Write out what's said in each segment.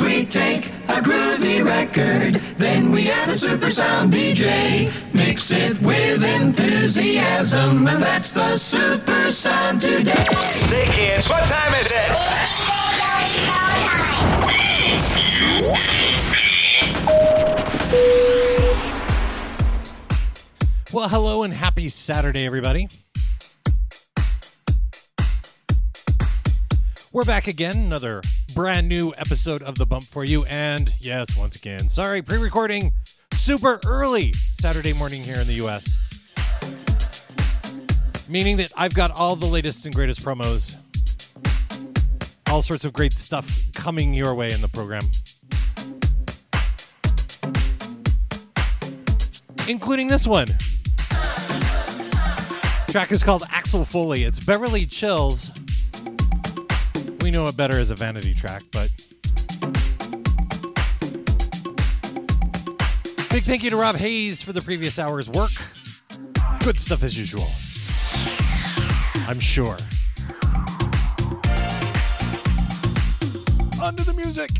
First we take a groovy record, then we add a super sound DJ. Mix it with enthusiasm, and that's the super sound today. Hey kids, what time is it? Well, hello and happy Saturday, everybody. We're back again, another brand new episode of The Bump for you. And yes, once again, sorry, pre recording super early Saturday morning here in the US. Meaning that I've got all the latest and greatest promos, all sorts of great stuff coming your way in the program. Including this one. Track is called Axel Foley. It's Beverly Chills. Know it better as a vanity track, but big thank you to Rob Hayes for the previous hour's work. Good stuff as usual. I'm sure. Under the music.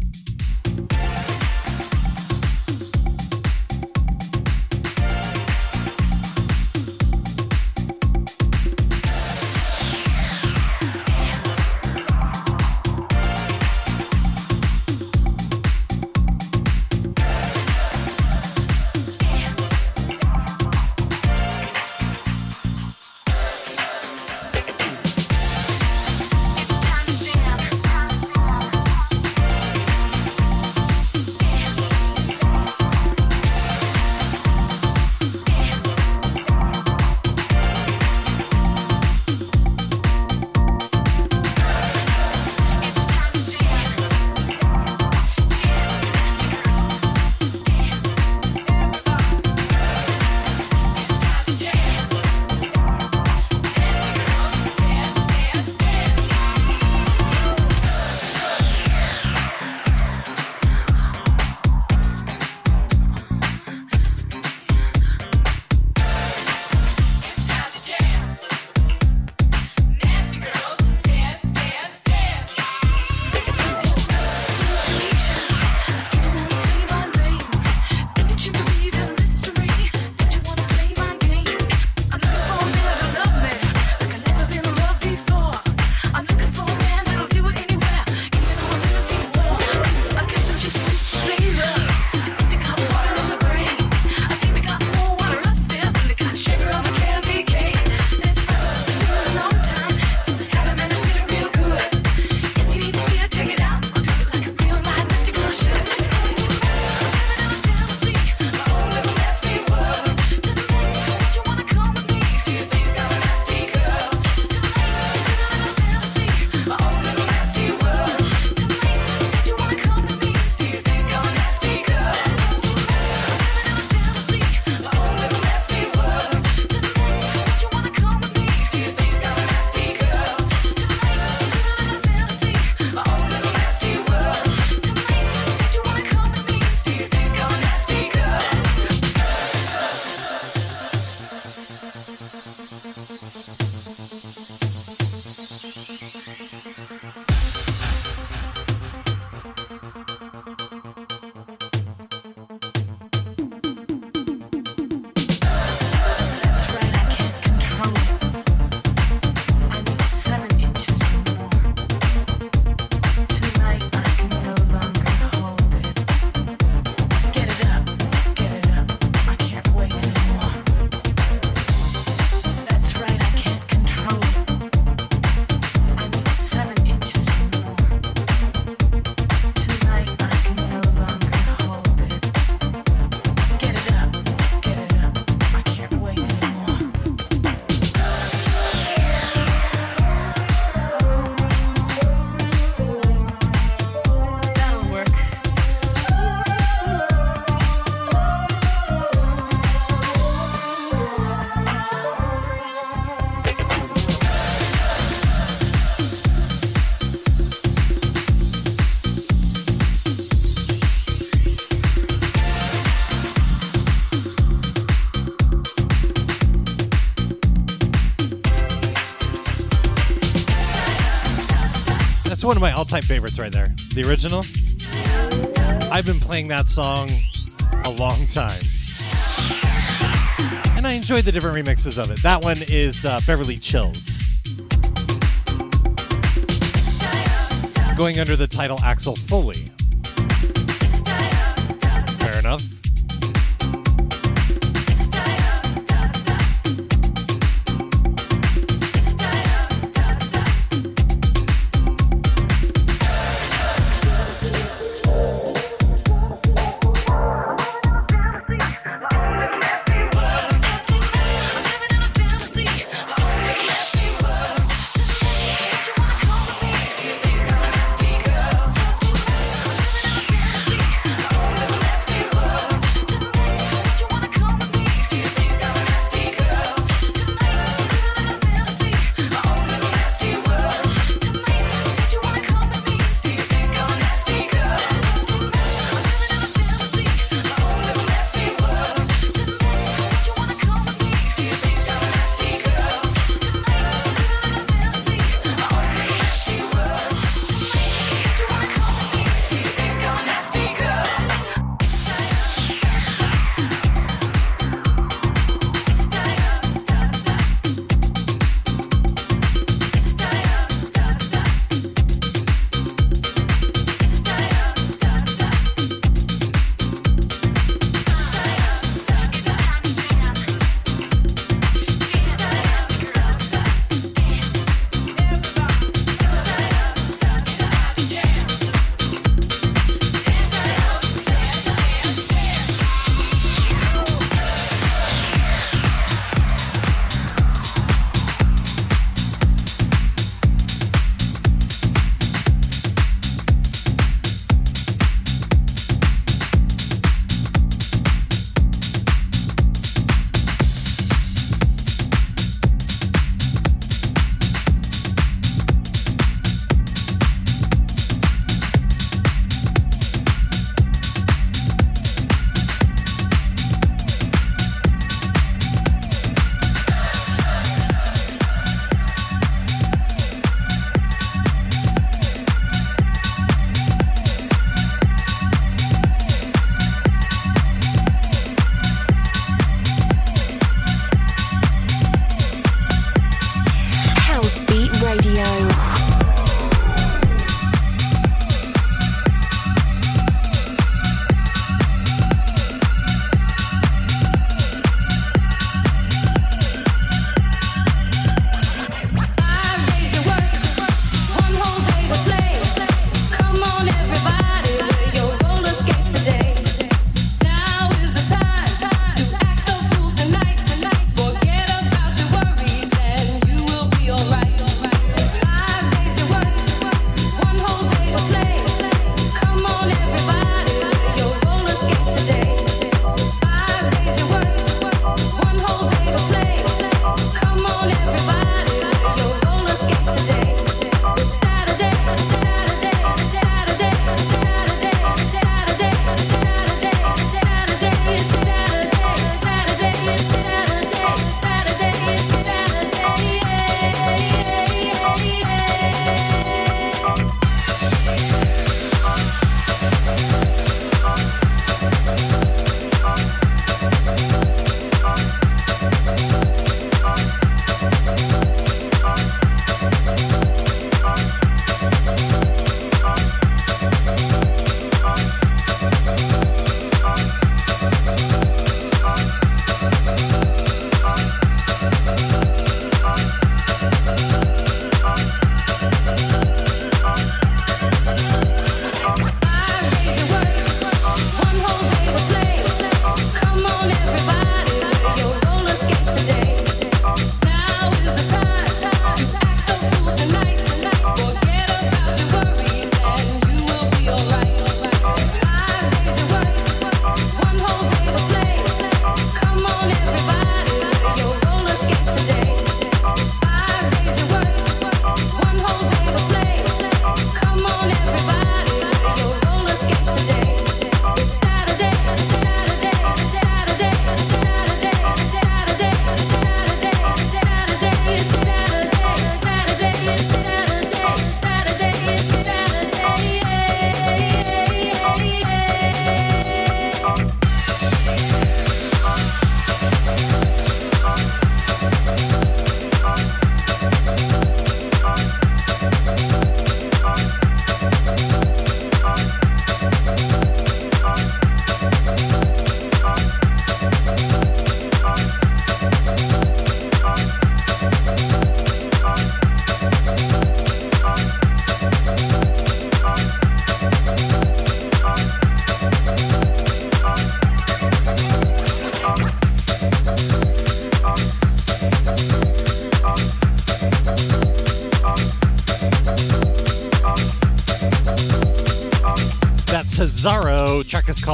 That's one of my all-time favorites right there. The original. I've been playing that song a long time. And I enjoy the different remixes of it. That one is uh, Beverly Chills. Going under the title Axel Foley.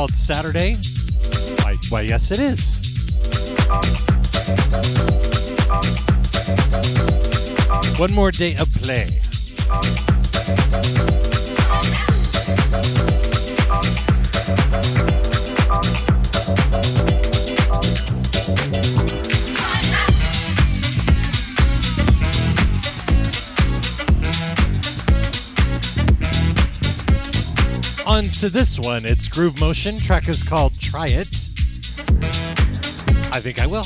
Called Saturday. Why, why yes, it is. One more day of play. On to this one. It's Groove Motion. Track is called Try It. I think I will.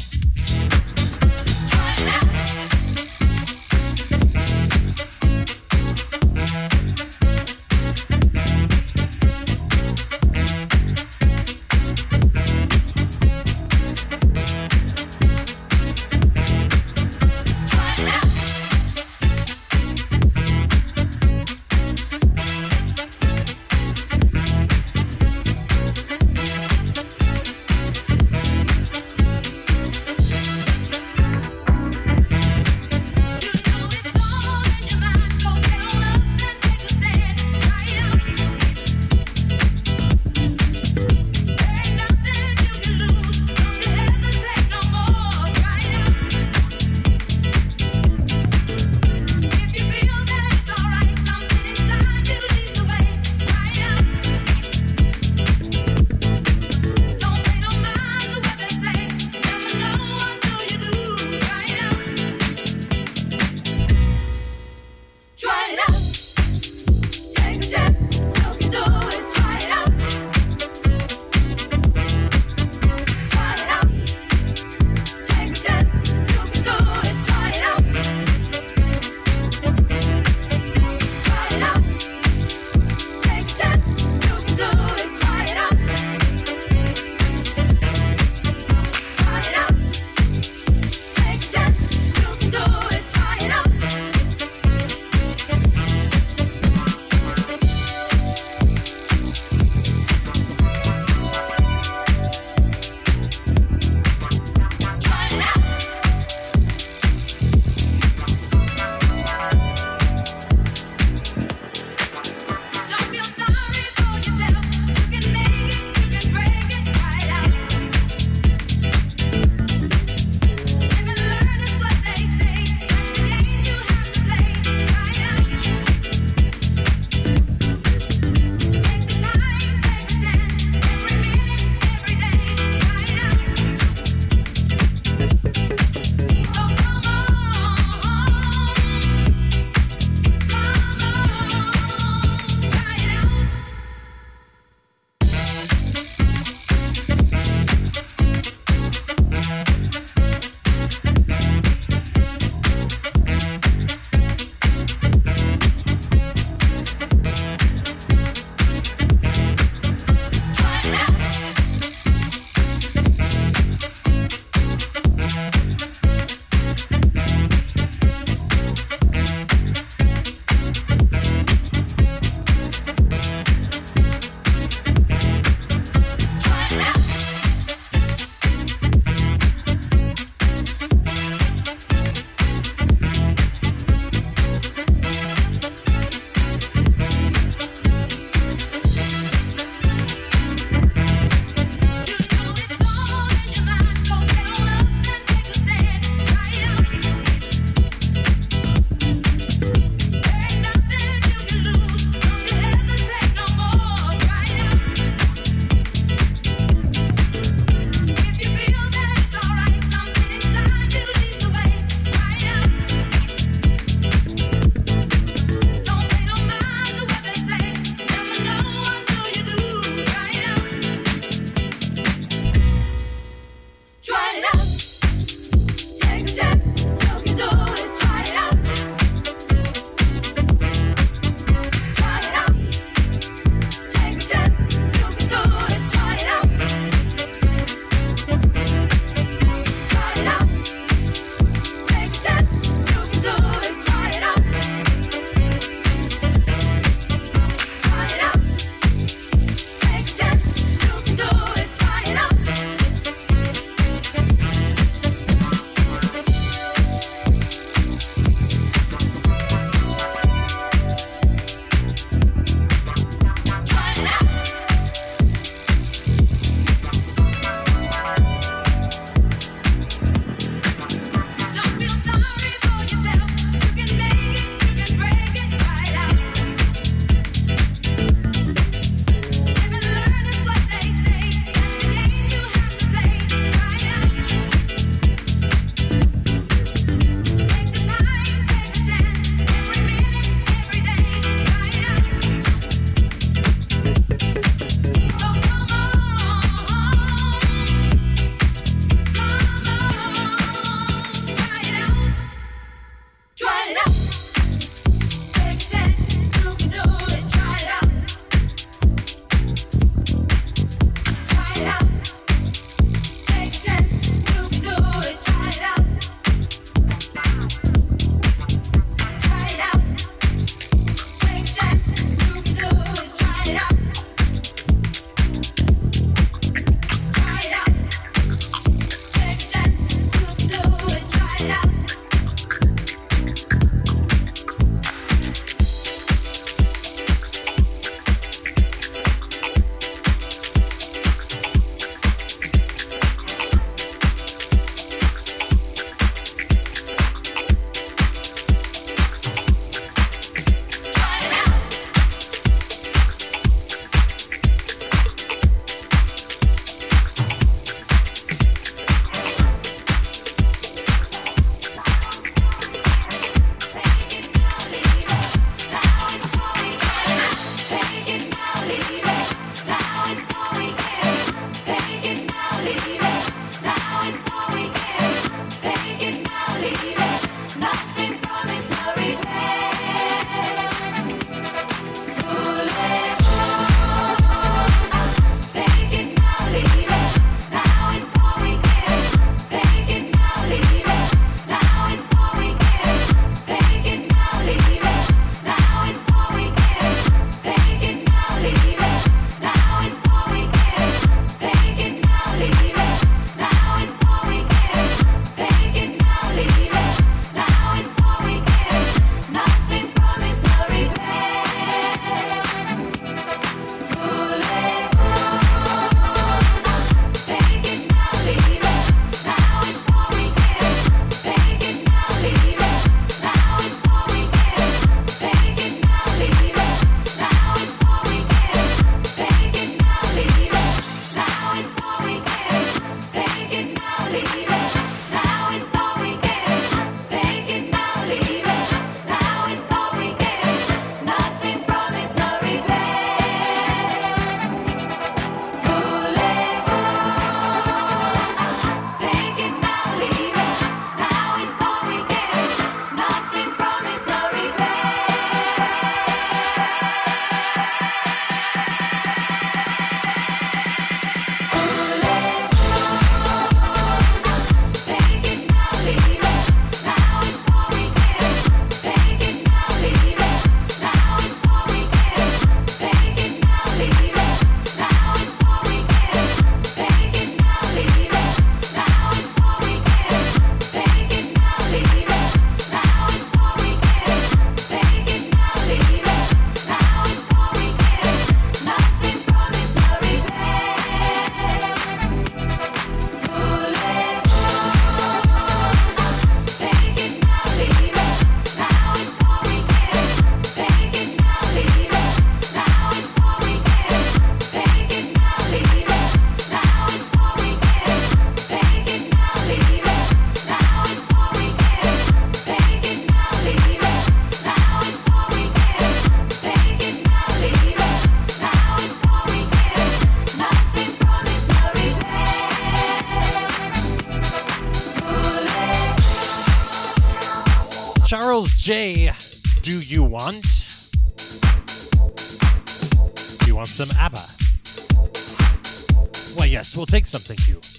Take something thank you.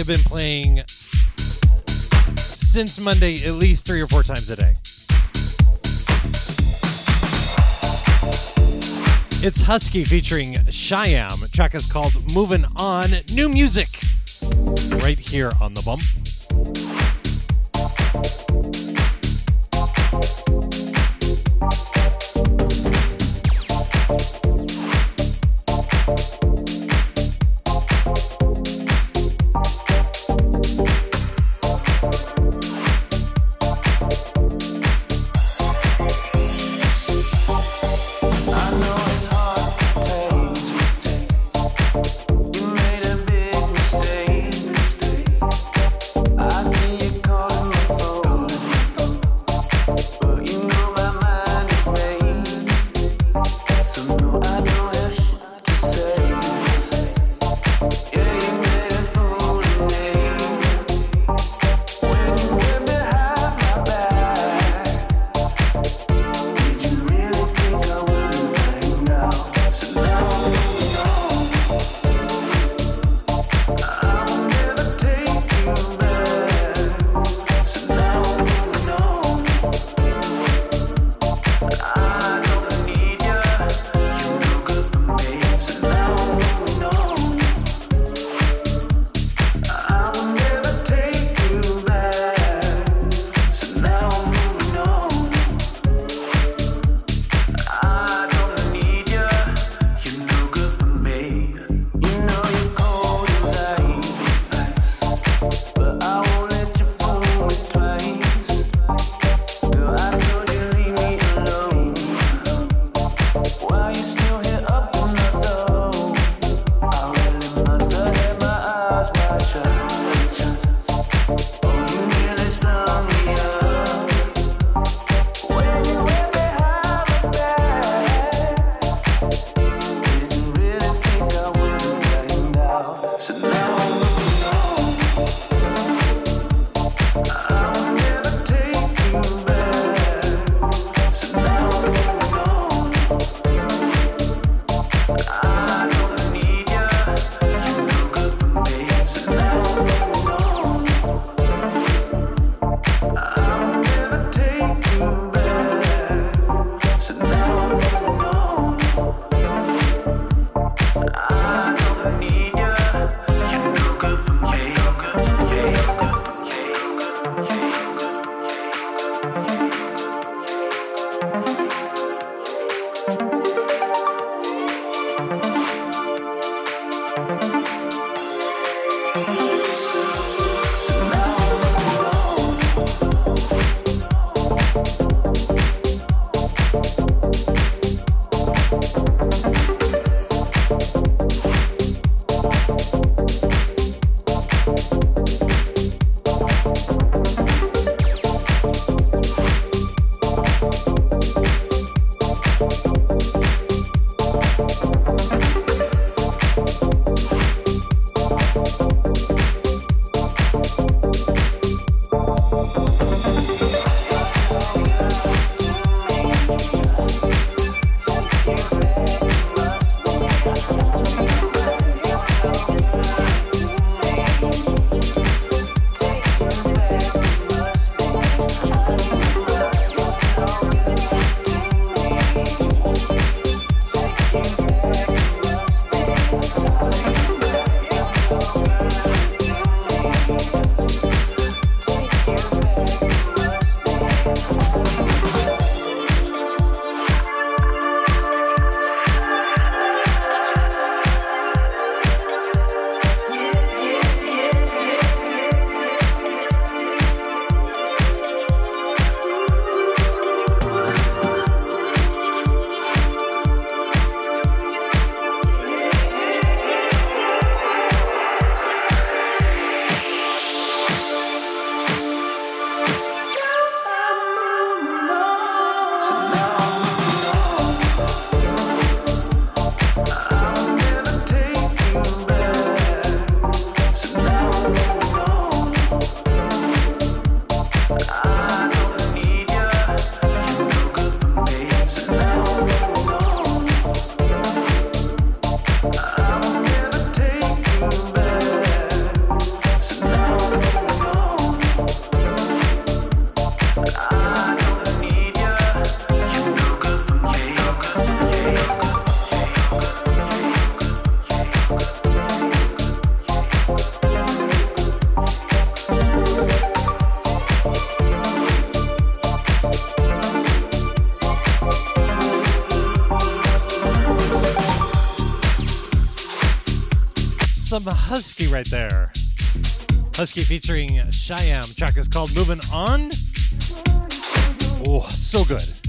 Have been playing since Monday at least three or four times a day. It's Husky featuring Shyam. Track is called Moving On. New music right here on the bump. Some Husky right there. Husky featuring Cheyenne. Track is called Moving On. Oh, so good.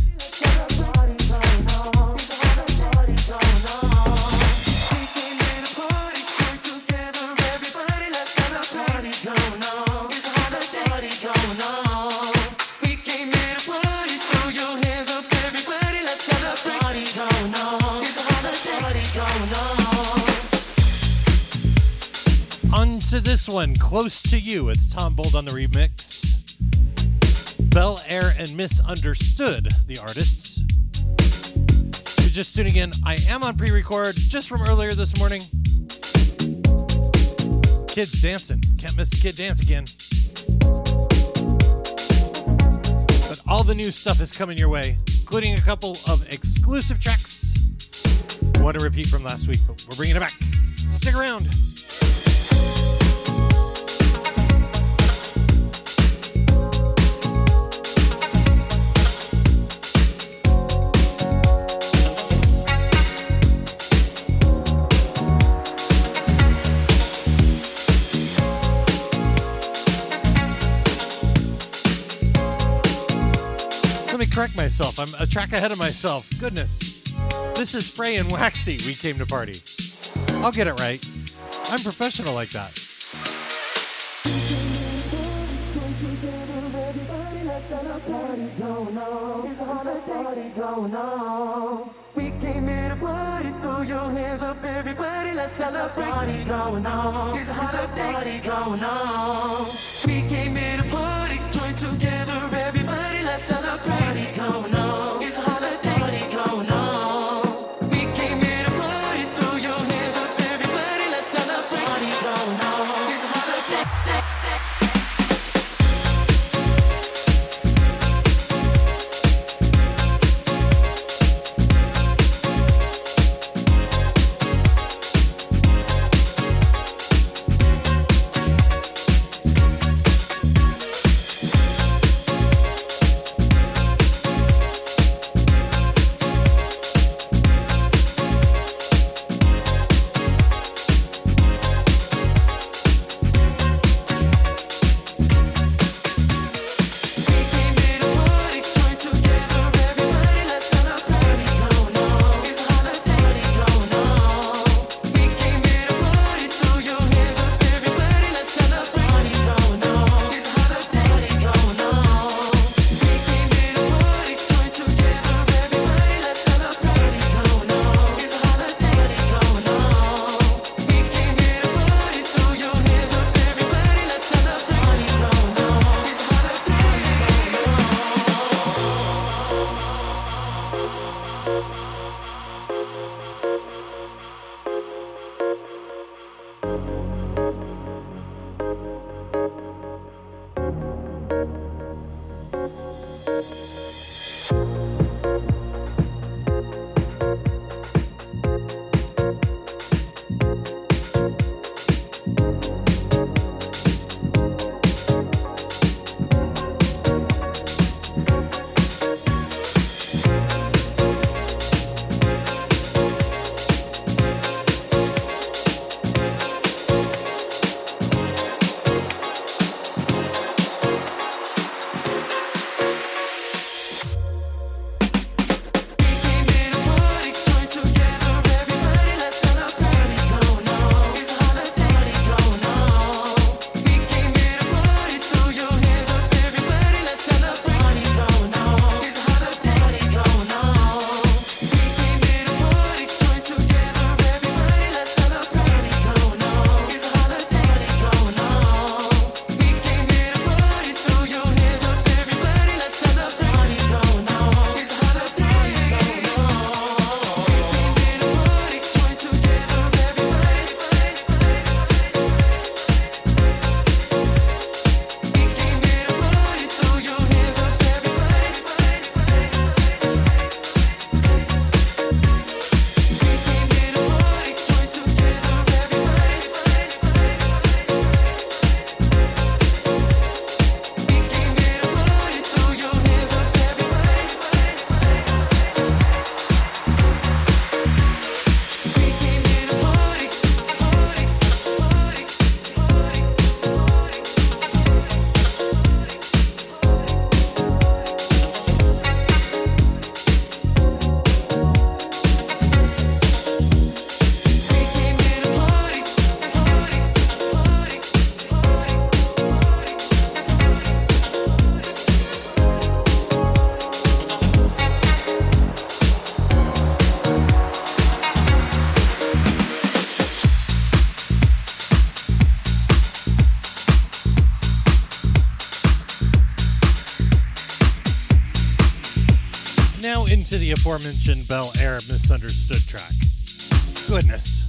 This one, Close to You. It's Tom Bold on the remix. Bel Air and Misunderstood, the artists. If you're just tuning in, I am on pre record just from earlier this morning. Kids dancing. Can't miss the kid dance again. But all the new stuff is coming your way, including a couple of exclusive tracks. Want to repeat from last week, but we're bringing it back. Stick around. Correct myself. I'm a track ahead of myself. Goodness. This is Spray and Waxy. We came to party. I'll get it right. I'm professional like that. We came here to party, throw your hands up, everybody, let's celebrate. Party going on, there's a party going on. We came here to party, join together, everybody, let's celebrate. Party going into the aforementioned Bel Air misunderstood track. Goodness.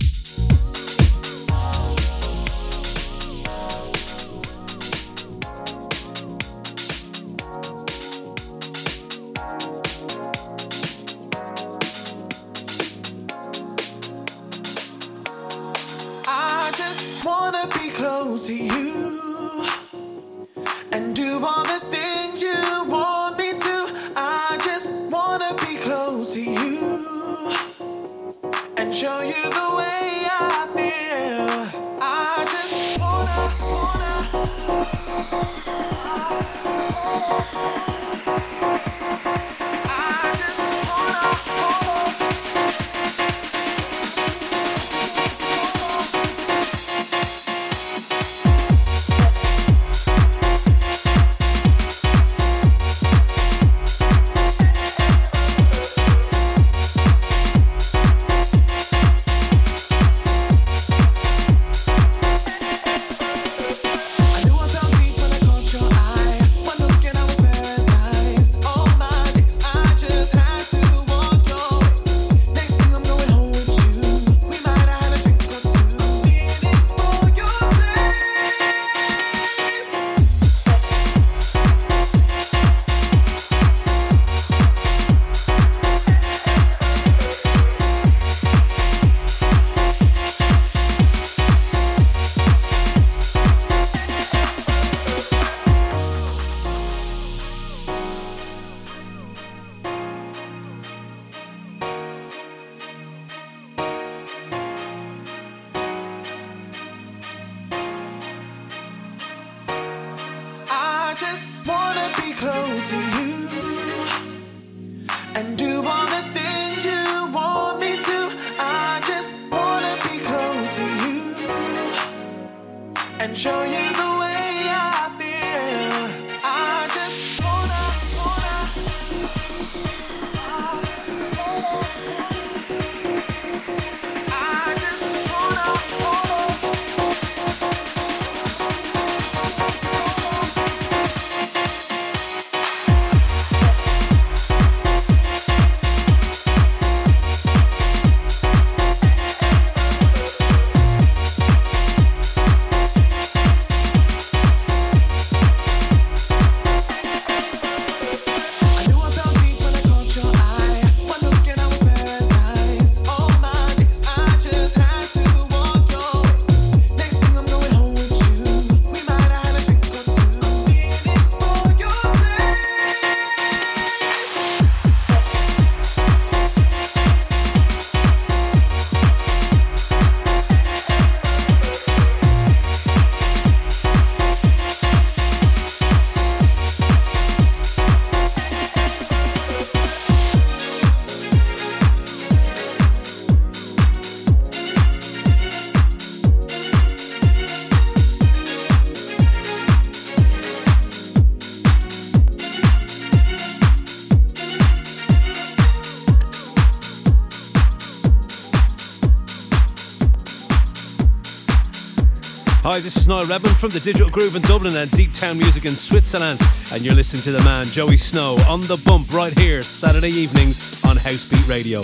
Hi, this is Niall Redmond from the Digital Groove in Dublin and Deep Town Music in Switzerland. And you're listening to the man, Joey Snow, on the bump right here, Saturday evenings on Housebeat Radio.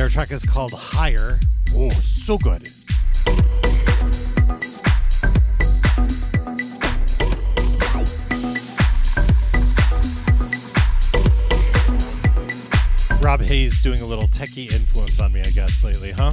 Their track is called Higher. Oh, so good. Rob Hayes doing a little techie influence on me, I guess, lately, huh?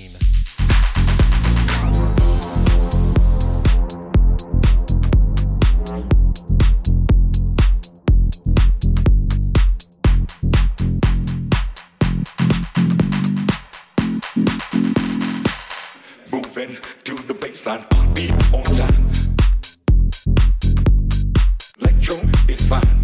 baseline, beat on time. Electro is fine.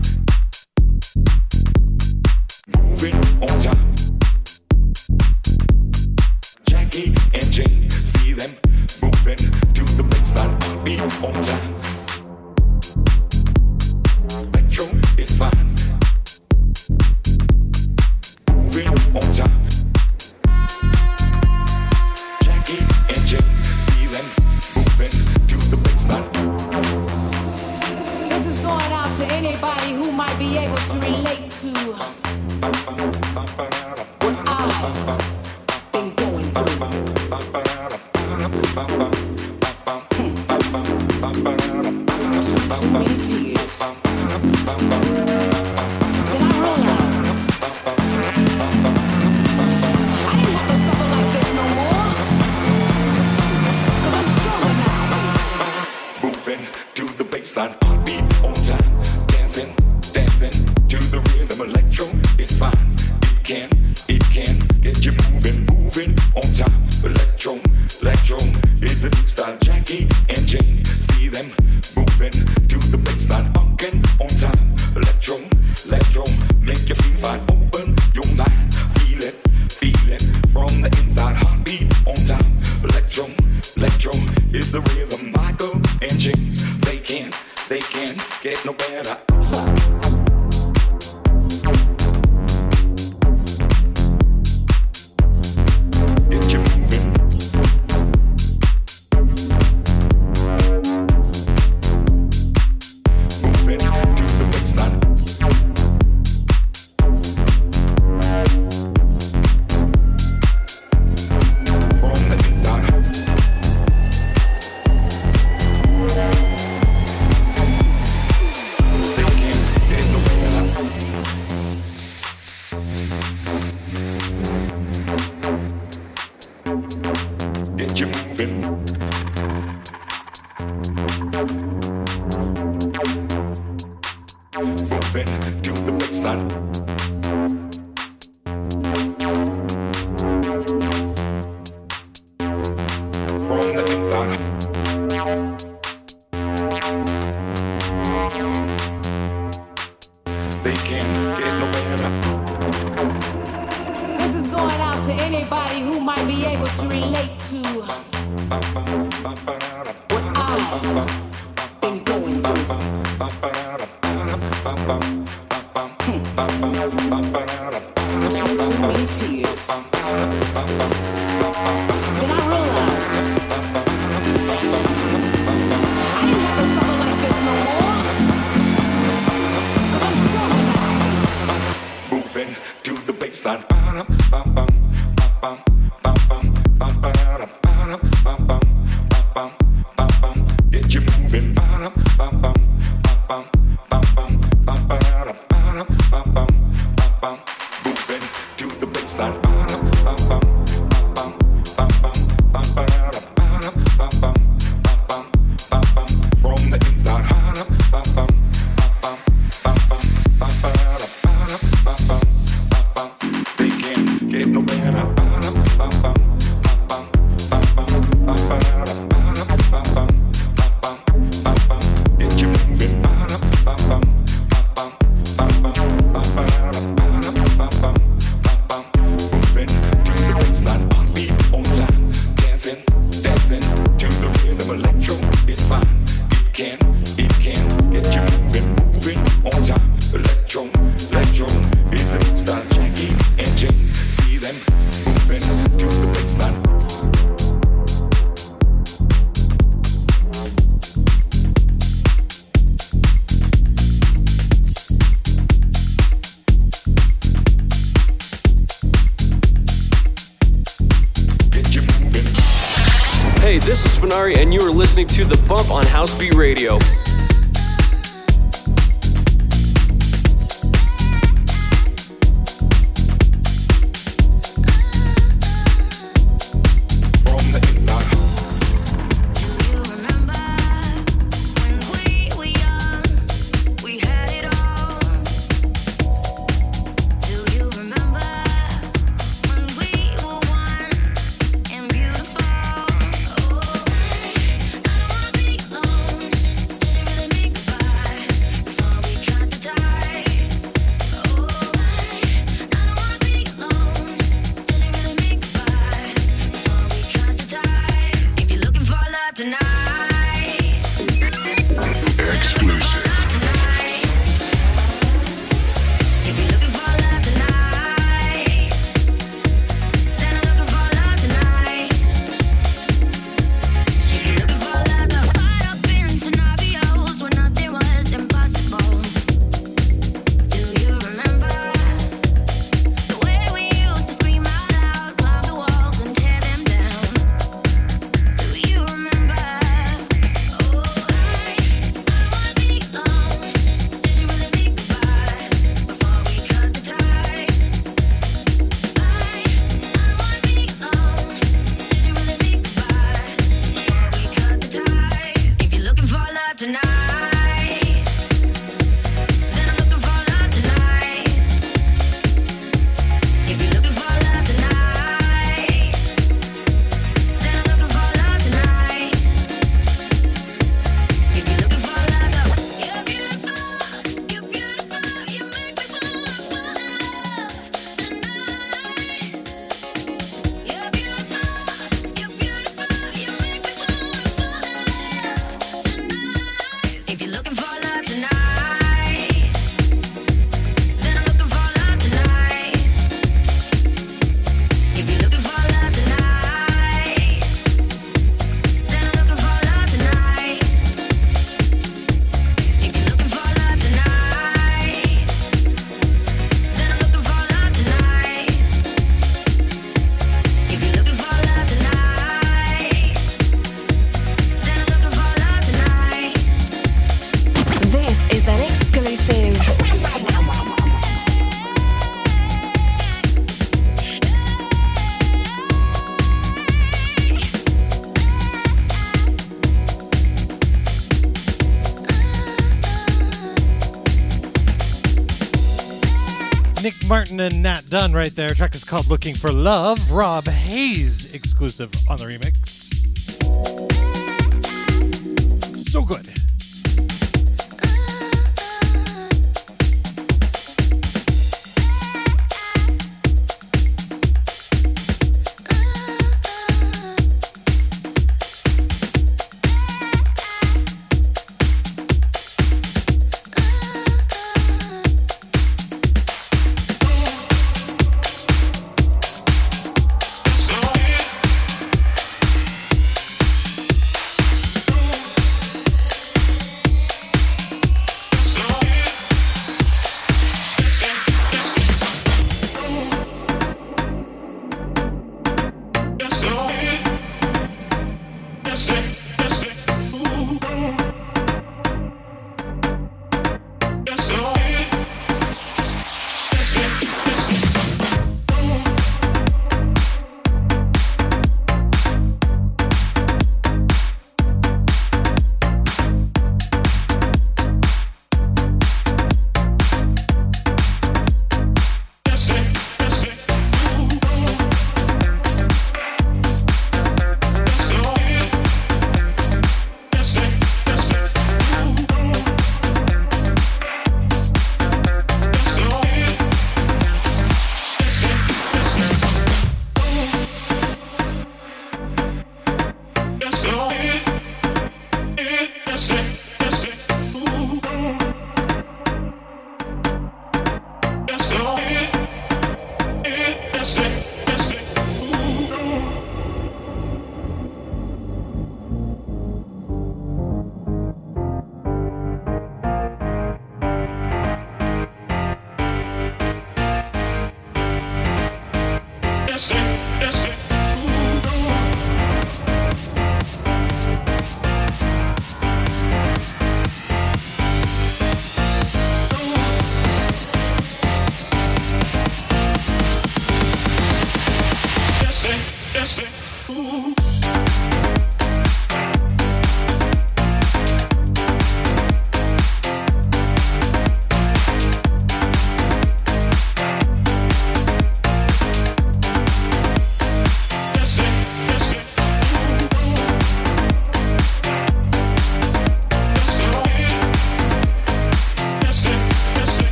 And Nat Dunn right there. Track is called Looking for Love. Rob Hayes exclusive on the remix.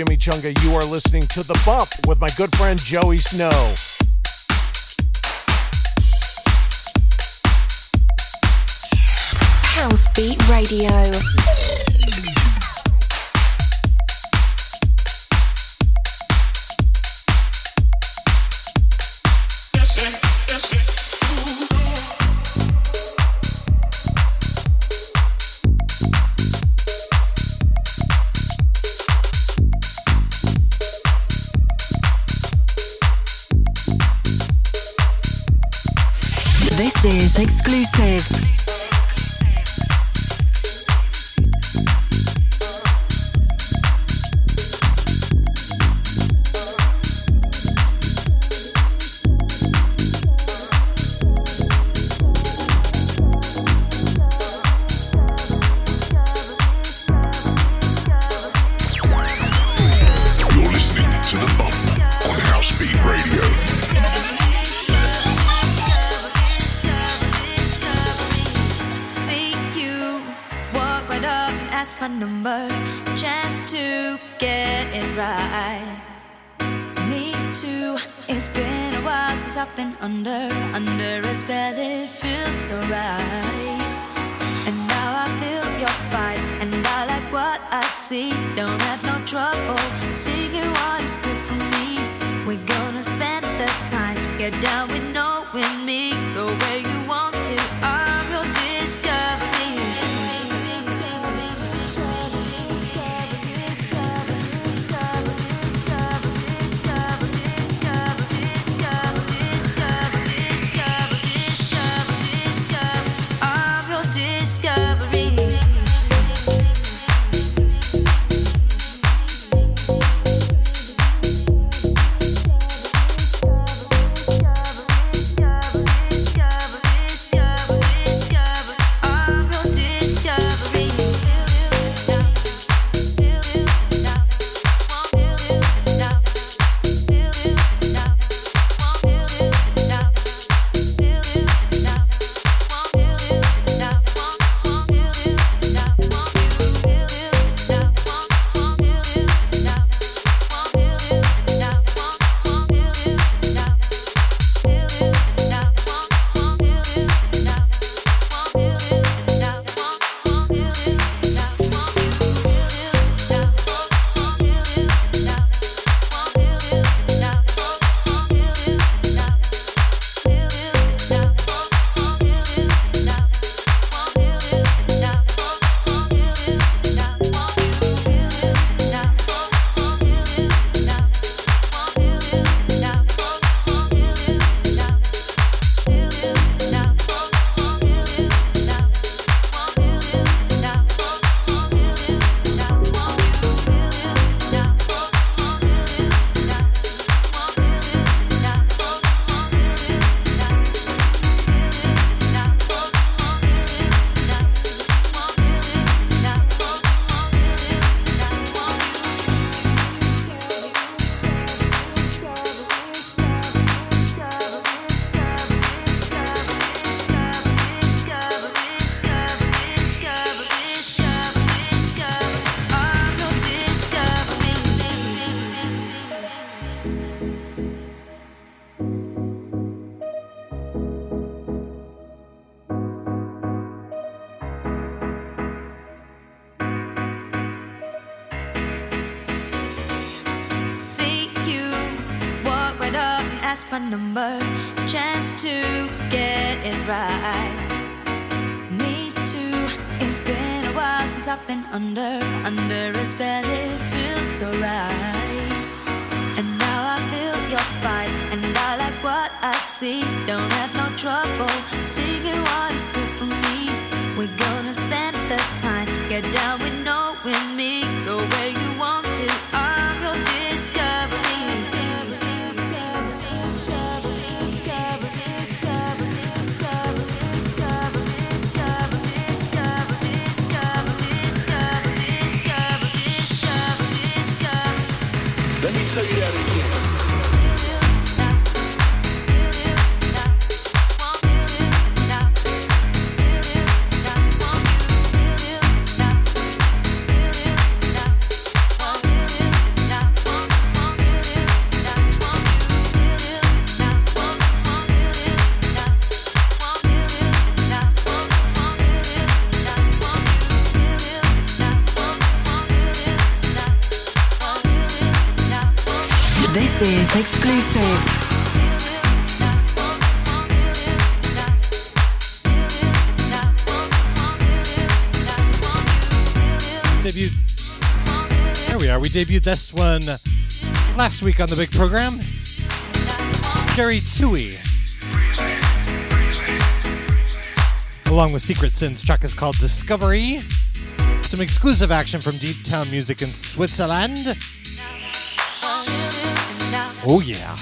Jimmy Chunga. You are listening to The Bump with my good friend Joey Snow. House Beat Radio. Exclusive. debuted this one last week on the big program. Jerry Tui. Along with Secret Sins, track is called Discovery. Some exclusive action from Deep Town Music in Switzerland. Oh yeah.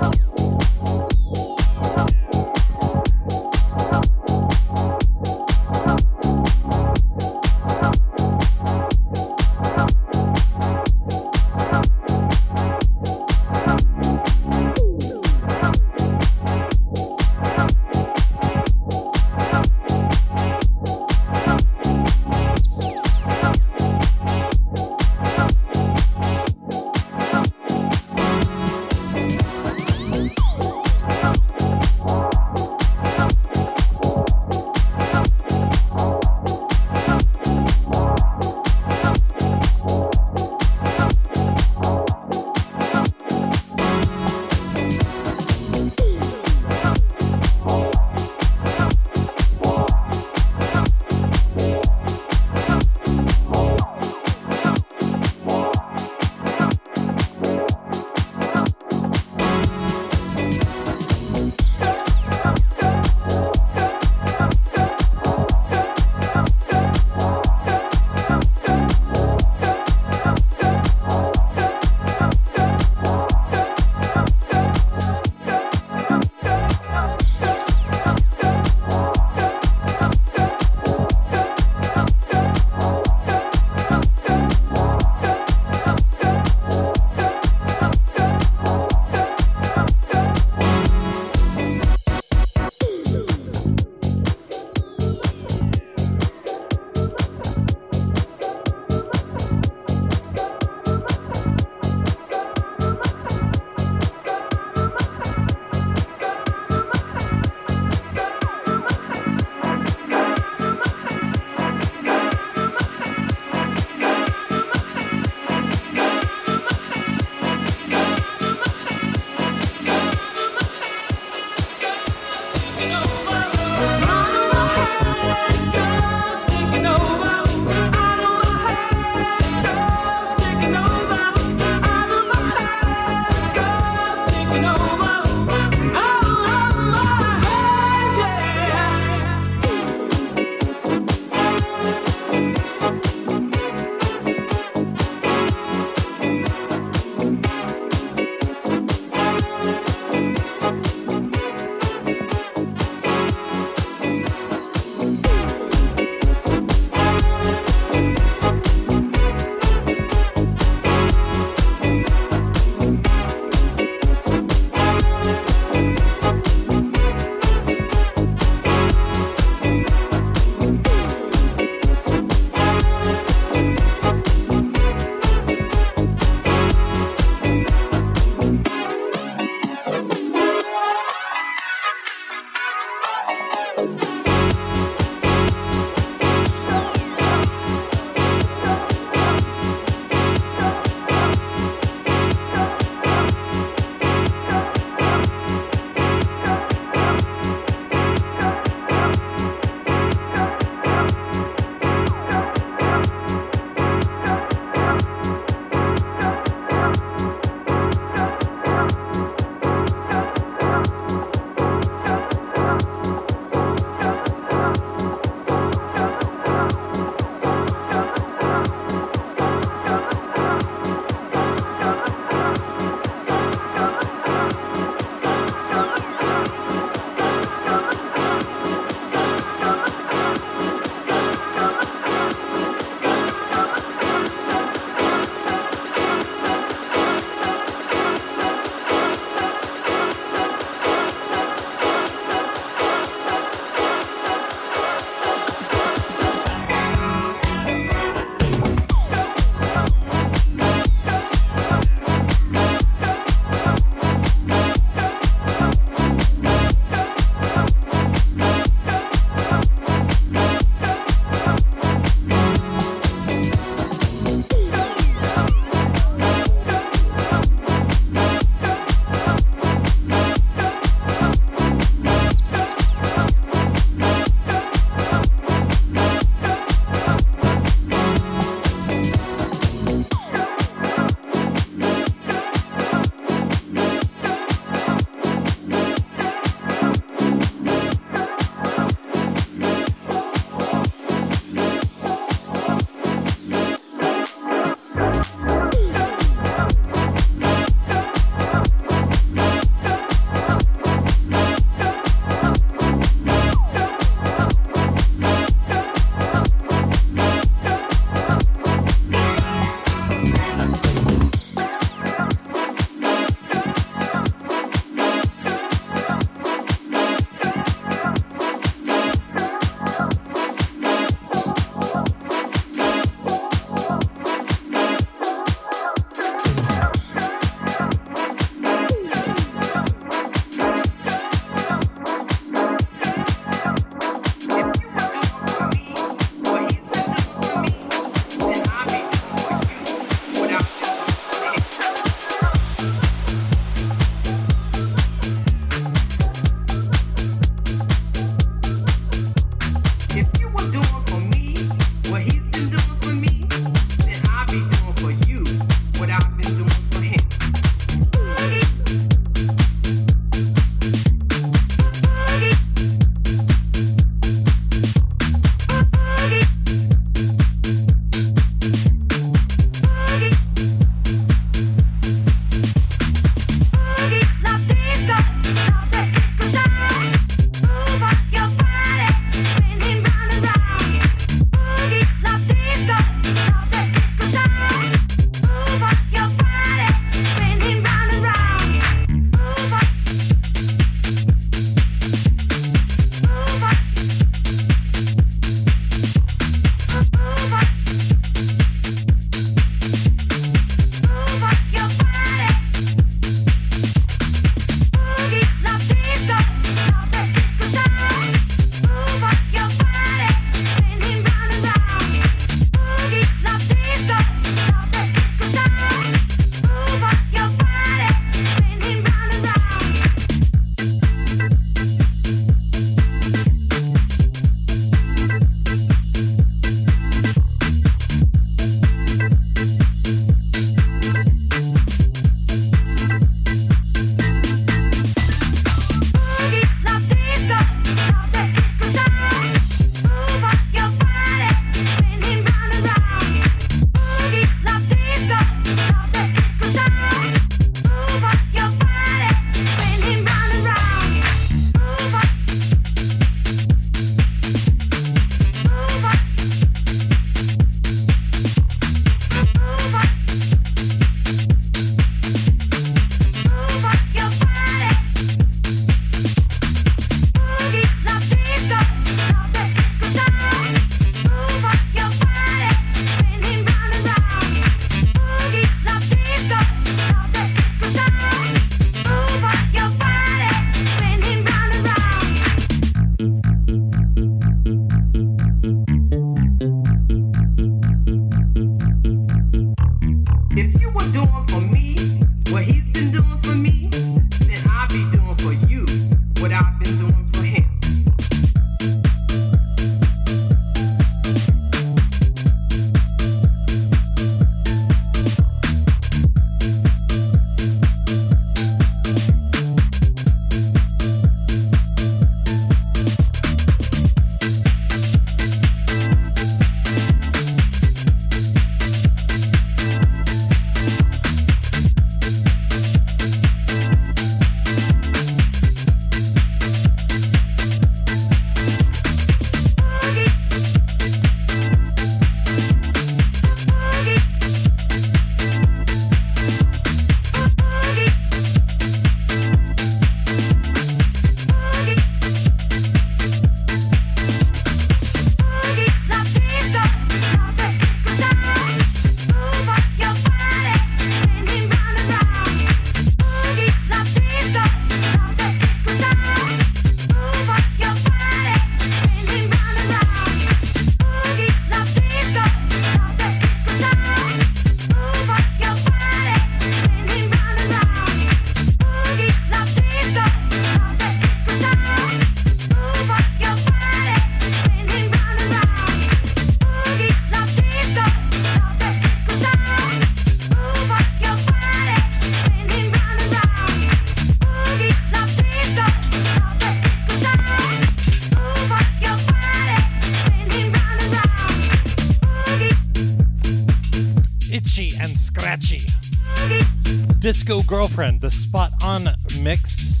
Disco Girlfriend, the spot on mix.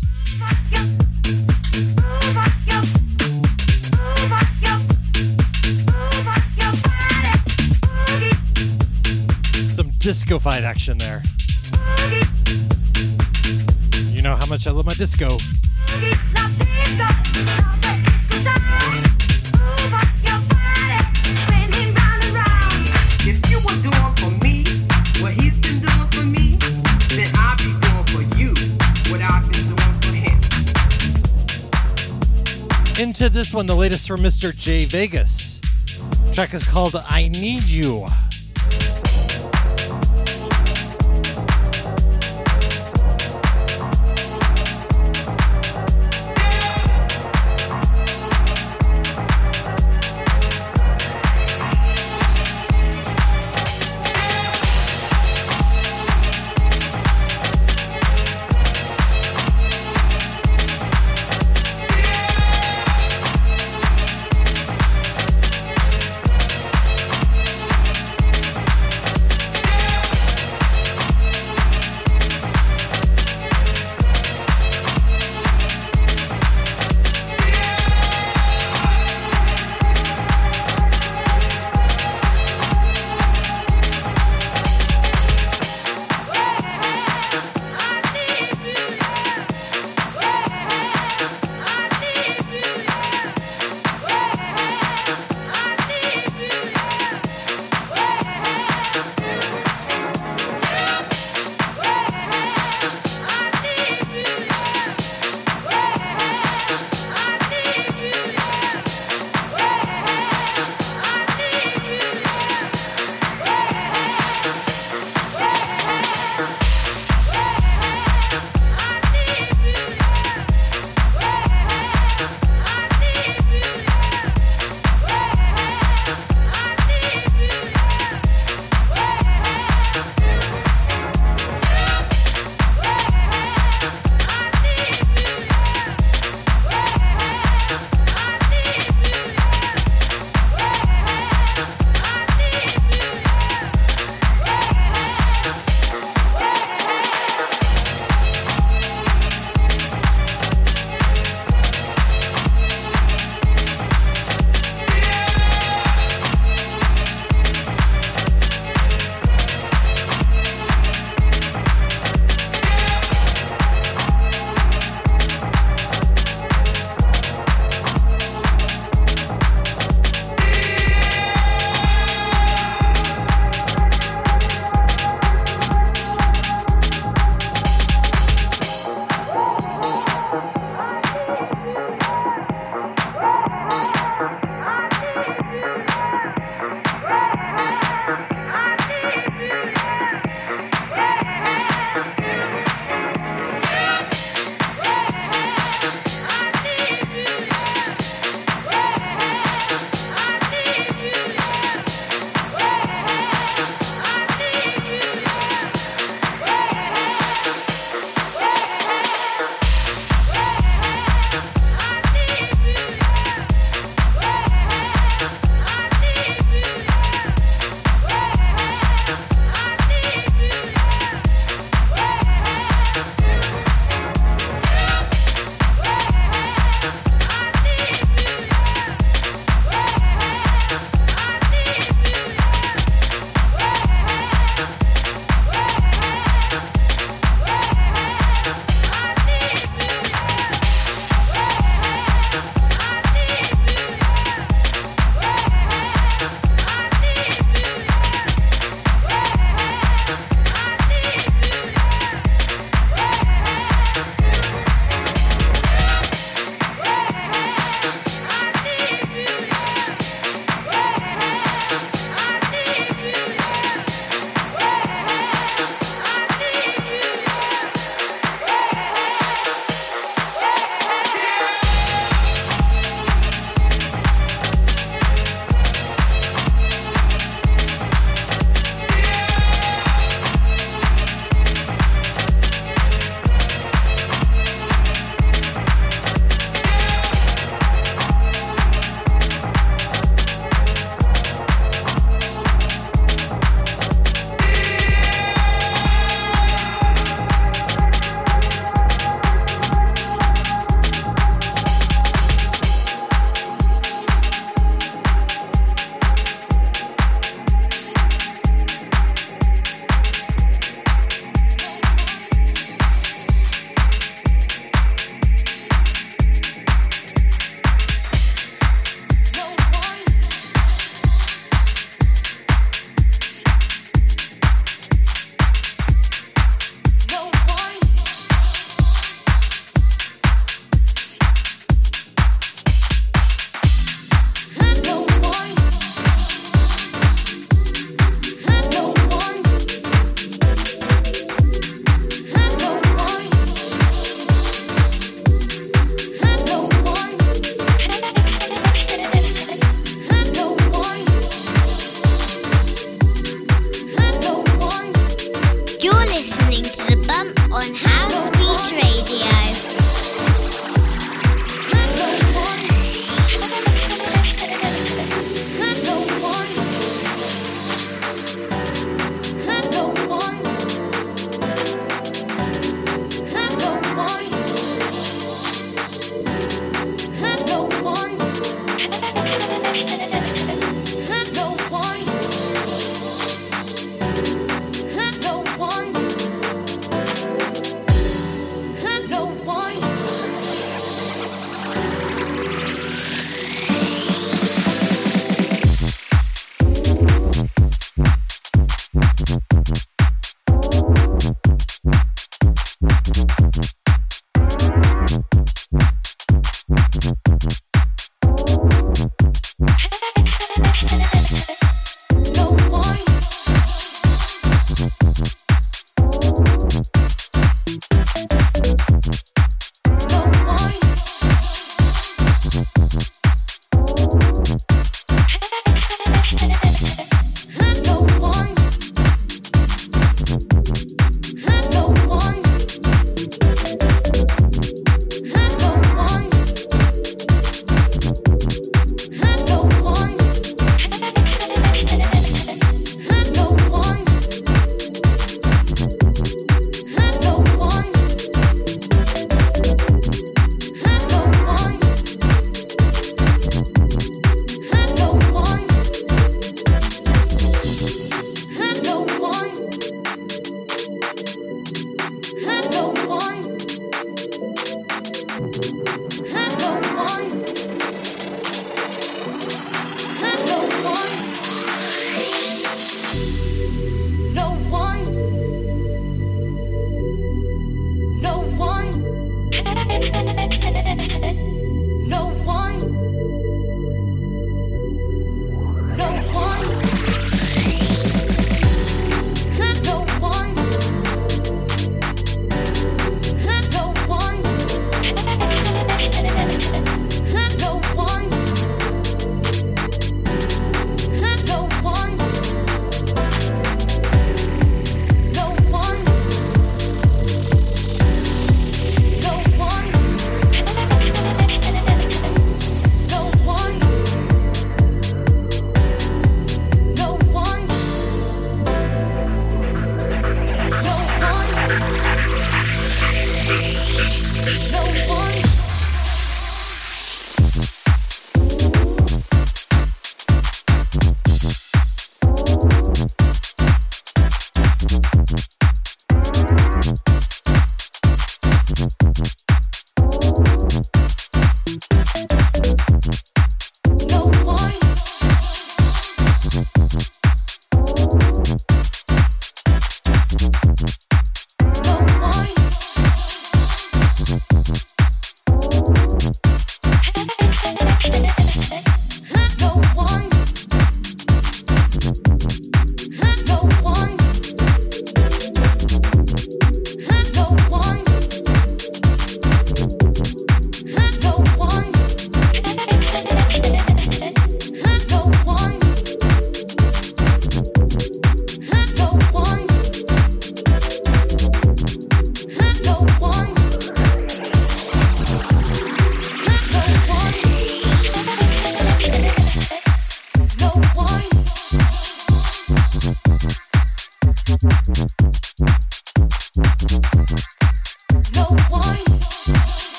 Some disco fight action there. You know how much I love my disco. Into this one, the latest from Mr. J Vegas. track is called I Need You.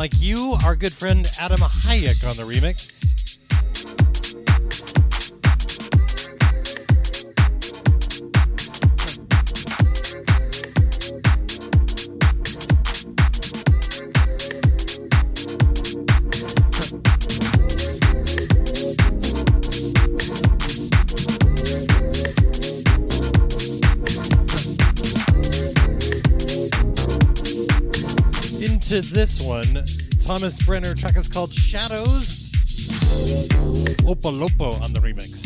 Like you, our good friend Adam Hayek on the remix. This one, Thomas Brenner track is called Shadows. Opolopo on the remix.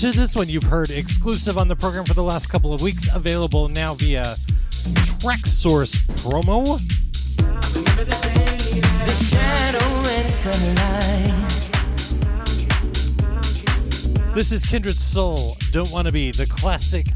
This one you've heard exclusive on the program for the last couple of weeks, available now via Traxsource promo. This is Kindred Soul, Don't Wanna Be, the classic.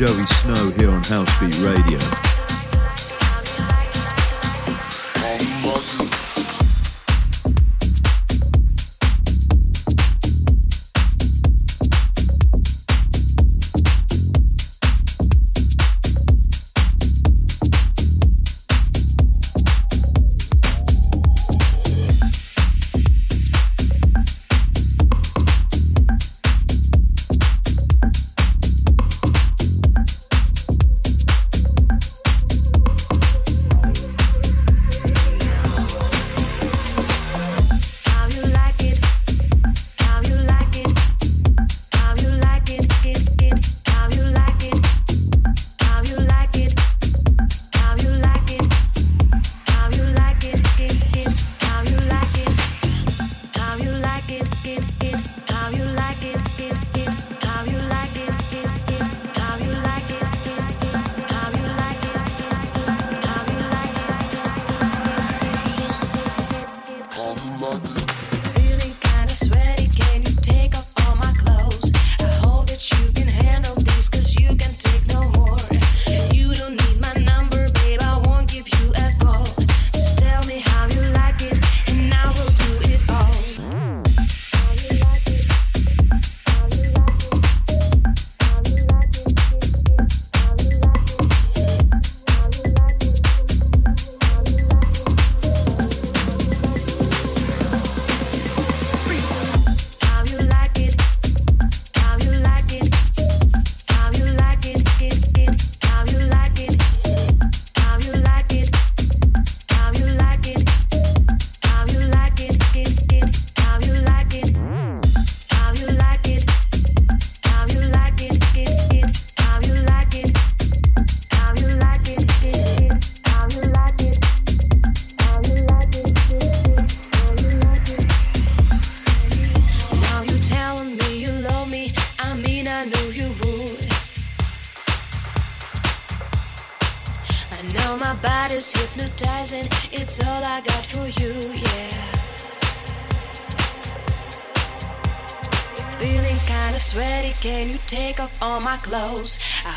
Joey Snow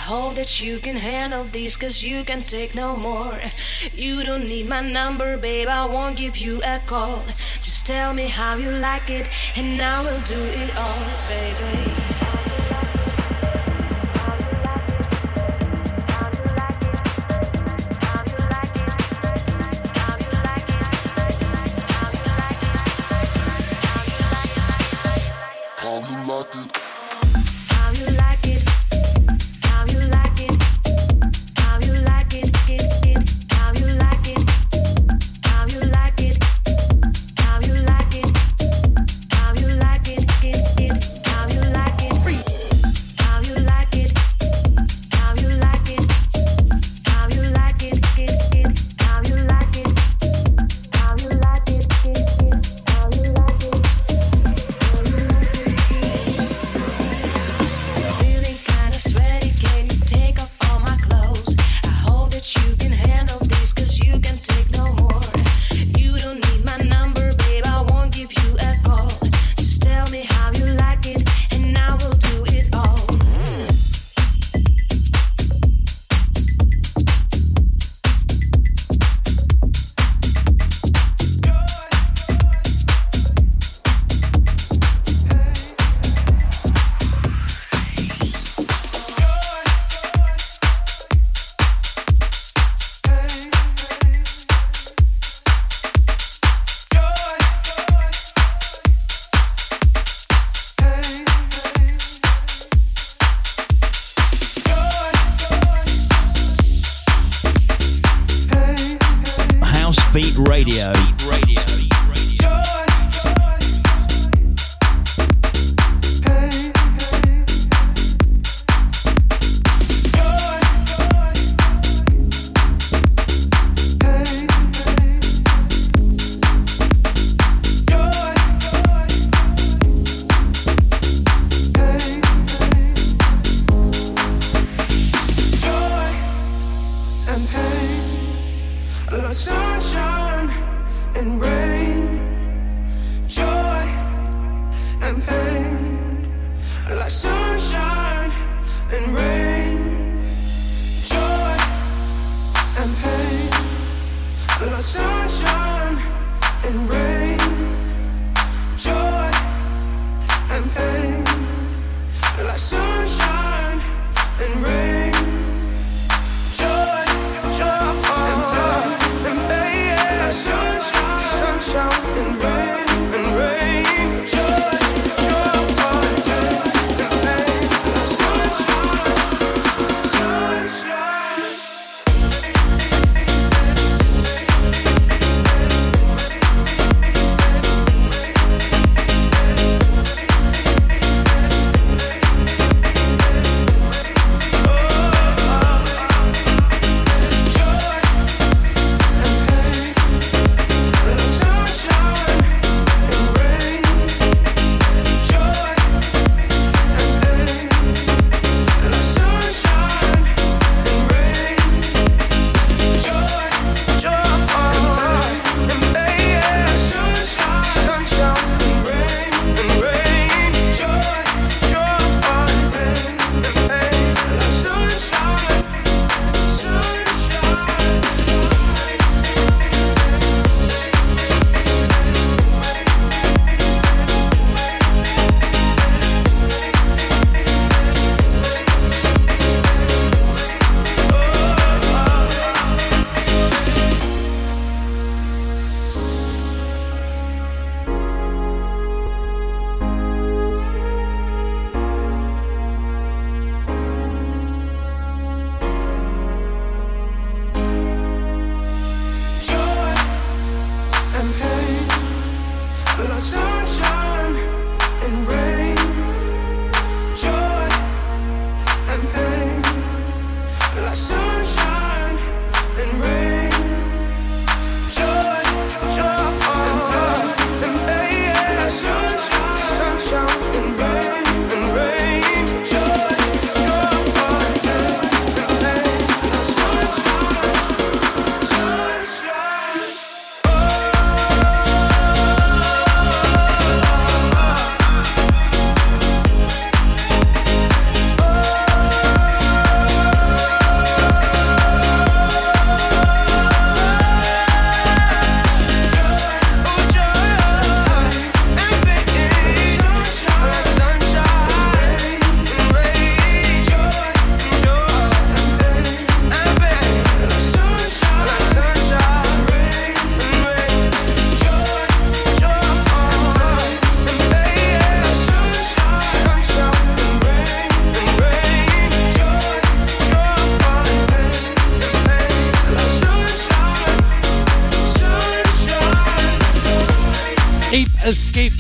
hope that you can handle these, cause you can take no more. You don't need my number, babe, I won't give you a call. Just tell me how you like it, and I will do it all, baby.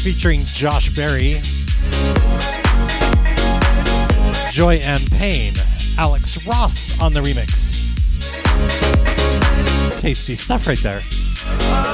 Featuring Josh Berry, Joy and Pain, Alex Ross on the remix. Tasty stuff right there.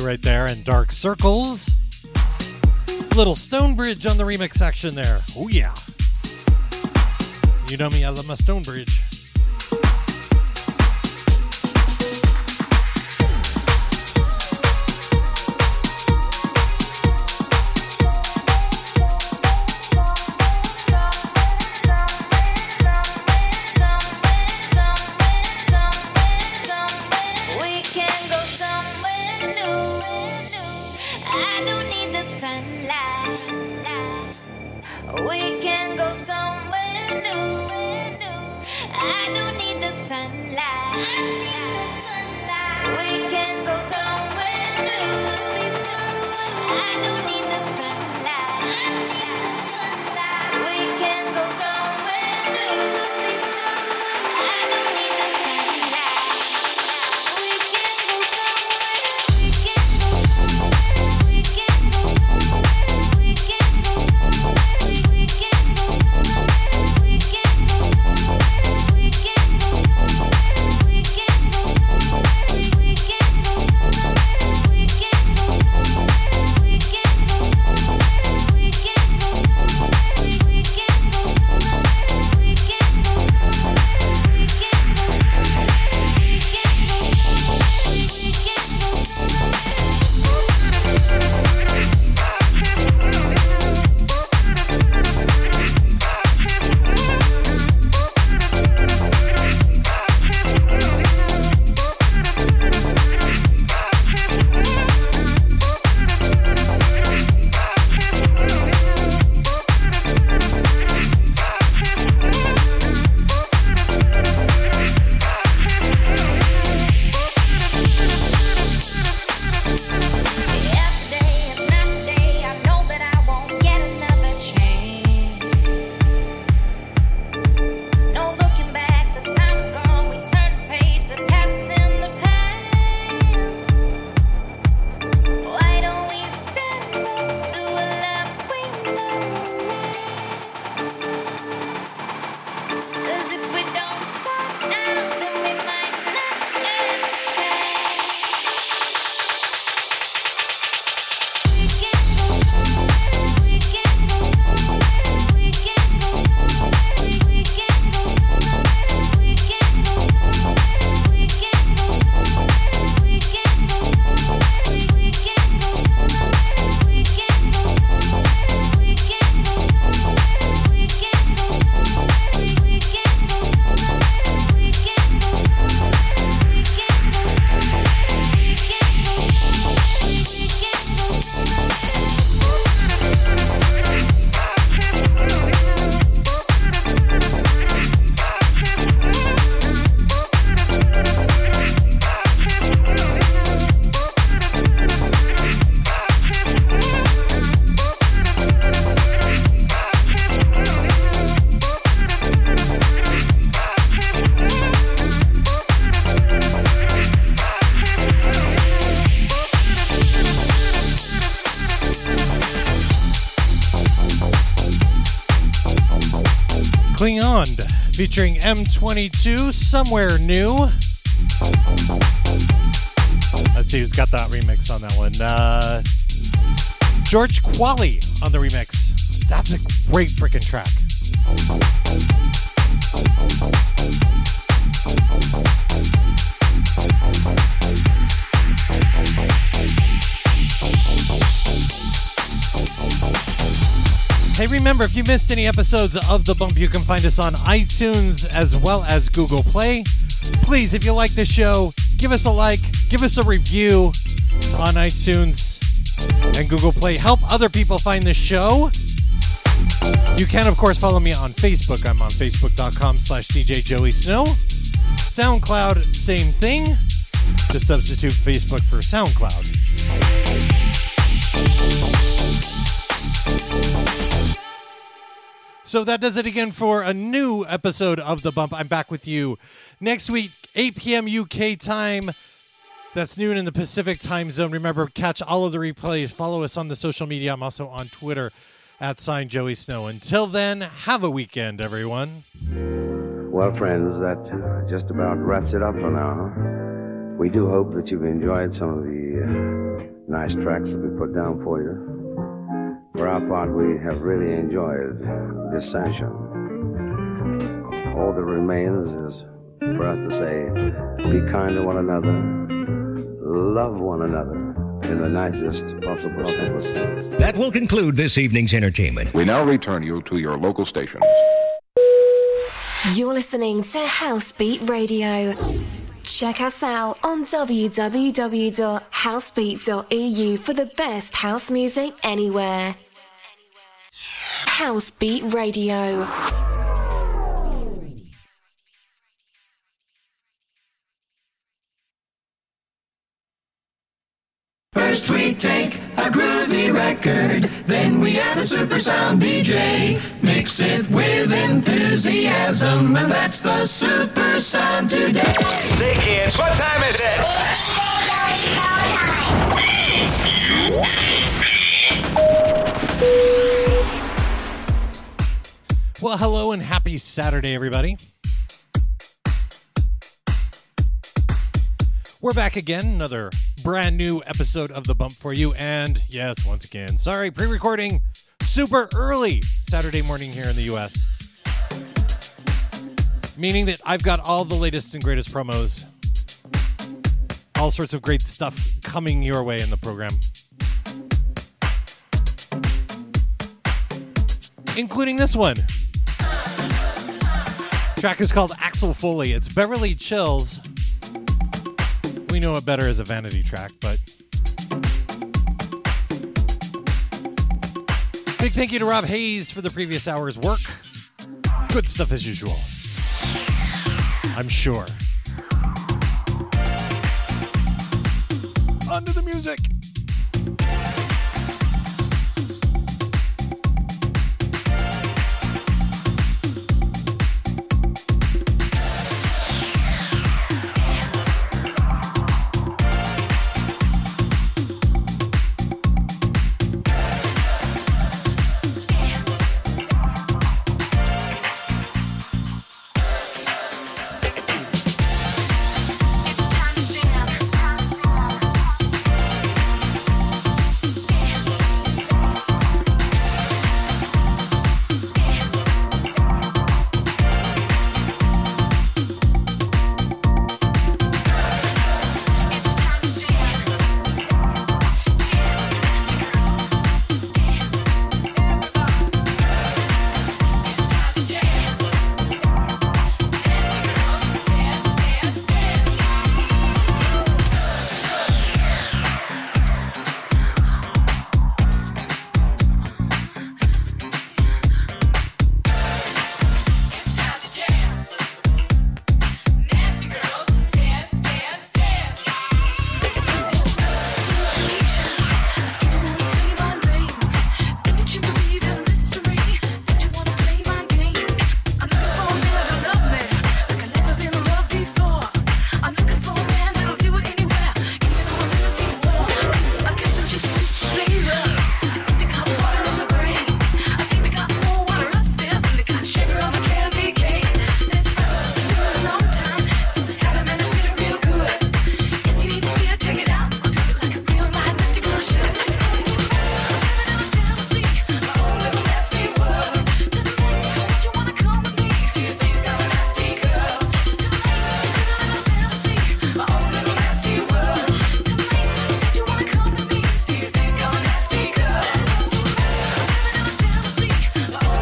Right there and Dark Circles. Little Stonebridge on the remix section there. Oh, yeah. You know me, I love my Stonebridge. Featuring M22, Somewhere New. Let's see who's got that remix on that one. Uh, George Qualley on the remix. That's a great freaking track. Remember, if you missed any episodes of The Bump, you can find us on iTunes as well as Google Play. Please, if you like this show, give us a like, give us a review on iTunes and Google Play. Help other people find the show. You can, of course, follow me on Facebook. I'm on facebook.com slash DJ Joey Snow. SoundCloud, same thing. Just substitute Facebook for SoundCloud. So that does it again for a new episode of The Bump. I'm back with you next week, 8 p.m. UK time. That's noon in the Pacific time zone. Remember, catch all of the replays. Follow us on the social media. I'm also on Twitter at sign Joey Snow. Until then, have a weekend, everyone. Well, friends, that just about wraps it up for now. We do hope that you've enjoyed some of the uh, nice tracks that we put down for you. For our part, we have really enjoyed this session. All that remains is for us to say, be kind to one another, love one another in the nicest possible sense. That will conclude this evening's entertainment. We now return you to your local stations. You're listening to House Beat Radio. Check us out on www.housebeat.eu for the best house music anywhere. House Beat Radio. First we take a groovy record, then we add a super sound DJ. Mix it with enthusiasm, and that's the super sound today. Say kids, what time is it? Well, hello and happy Saturday, everybody. We're back again, another brand new episode of The Bump for you. And yes, once again, sorry, pre recording super early Saturday morning here in the US. Meaning that I've got all the latest and greatest promos, all sorts of great stuff coming your way in the program. Including this one. Track is called Axel Foley. It's Beverly Chills. We know it better as a vanity track, but big thank you to Rob Hayes for the previous hour's work. Good stuff as usual. I'm sure. Under the music.